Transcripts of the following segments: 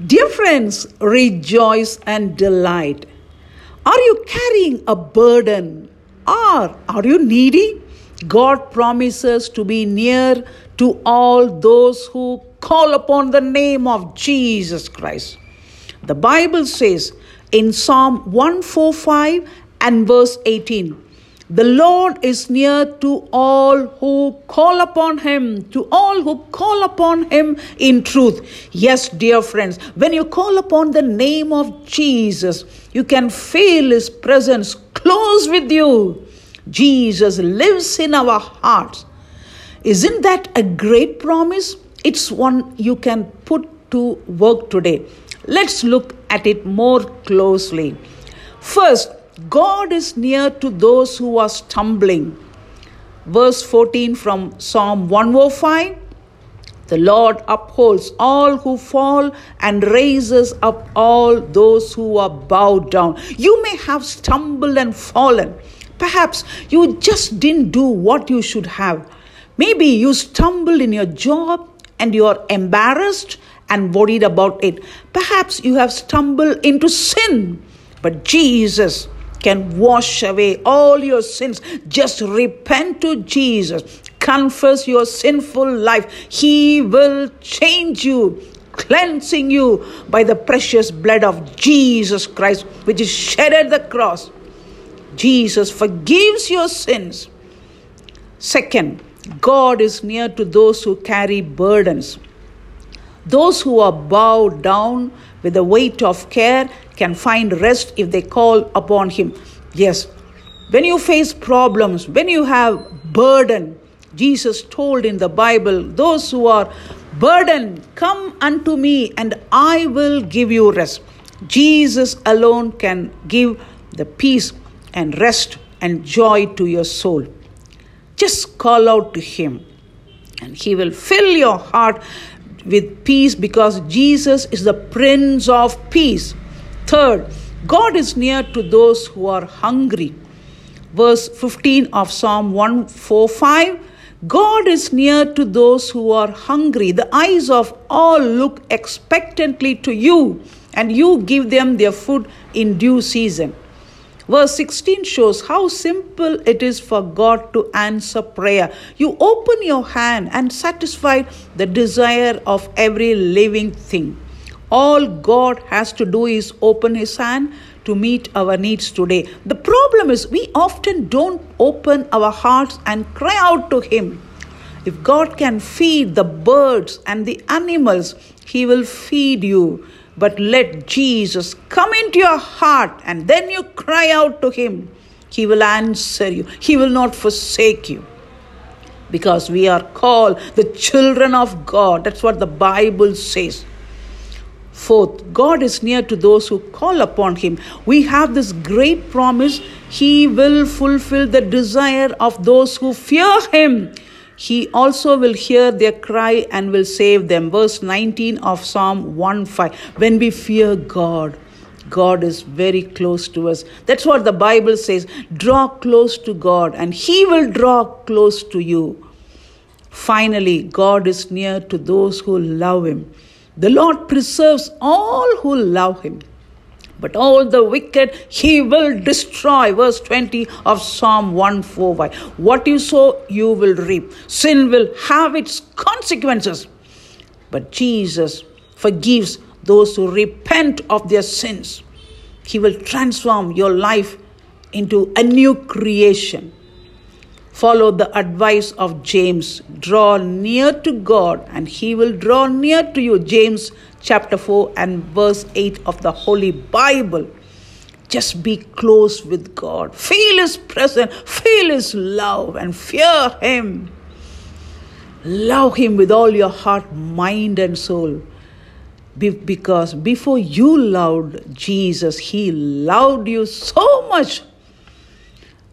Dear friends, rejoice and delight. Are you carrying a burden or are you needy? God promises to be near to all those who call upon the name of Jesus Christ. The Bible says in Psalm 145 and verse 18 the Lord is near to all who call upon Him, to all who call upon Him in truth. Yes, dear friends, when you call upon the name of Jesus, you can feel His presence close with you. Jesus lives in our hearts. Isn't that a great promise? It's one you can put to work today. Let's look at it more closely. First, God is near to those who are stumbling. Verse 14 from Psalm 105 The Lord upholds all who fall and raises up all those who are bowed down. You may have stumbled and fallen. Perhaps you just didn't do what you should have. Maybe you stumbled in your job and you are embarrassed and worried about it. Perhaps you have stumbled into sin. But Jesus can wash away all your sins. Just repent to Jesus. Confess your sinful life. He will change you, cleansing you by the precious blood of Jesus Christ, which is shed at the cross. Jesus forgives your sins. Second, God is near to those who carry burdens. Those who are bowed down with the weight of care can find rest if they call upon Him. Yes, when you face problems, when you have burden, Jesus told in the Bible, those who are burdened, come unto me and I will give you rest. Jesus alone can give the peace and rest and joy to your soul. Just call out to Him and He will fill your heart with peace because Jesus is the Prince of Peace. Third, God is near to those who are hungry. Verse 15 of Psalm 145 God is near to those who are hungry. The eyes of all look expectantly to you, and you give them their food in due season. Verse 16 shows how simple it is for God to answer prayer. You open your hand and satisfy the desire of every living thing. All God has to do is open His hand to meet our needs today. The problem is we often don't open our hearts and cry out to Him. If God can feed the birds and the animals, He will feed you. But let Jesus come into your heart and then you cry out to Him. He will answer you, He will not forsake you. Because we are called the children of God. That's what the Bible says. Fourth, God is near to those who call upon Him. We have this great promise He will fulfill the desire of those who fear Him. He also will hear their cry and will save them. Verse 19 of Psalm 1 5. When we fear God, God is very close to us. That's what the Bible says. Draw close to God, and He will draw close to you. Finally, God is near to those who love Him. The Lord preserves all who love Him. But all the wicked he will destroy. Verse 20 of Psalm 145. What you sow, you will reap. Sin will have its consequences. But Jesus forgives those who repent of their sins. He will transform your life into a new creation. Follow the advice of James. Draw near to God, and He will draw near to you. James chapter 4 and verse 8 of the Holy Bible. Just be close with God. Feel His presence, feel His love, and fear Him. Love Him with all your heart, mind, and soul. Be- because before you loved Jesus, He loved you so much.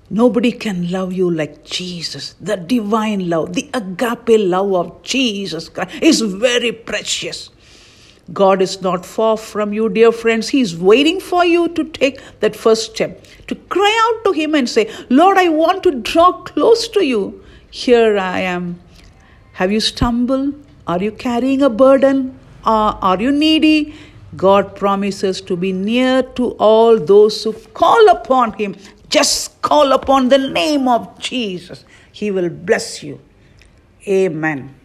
Nobody can love you like Jesus. The divine love, the agape love of Jesus Christ is very precious. God is not far from you, dear friends. He is waiting for you to take that first step, to cry out to Him and say, Lord, I want to draw close to you. Here I am. Have you stumbled? Are you carrying a burden? Are, are you needy? God promises to be near to all those who call upon Him. Just call upon the name of Jesus. He will bless you. Amen.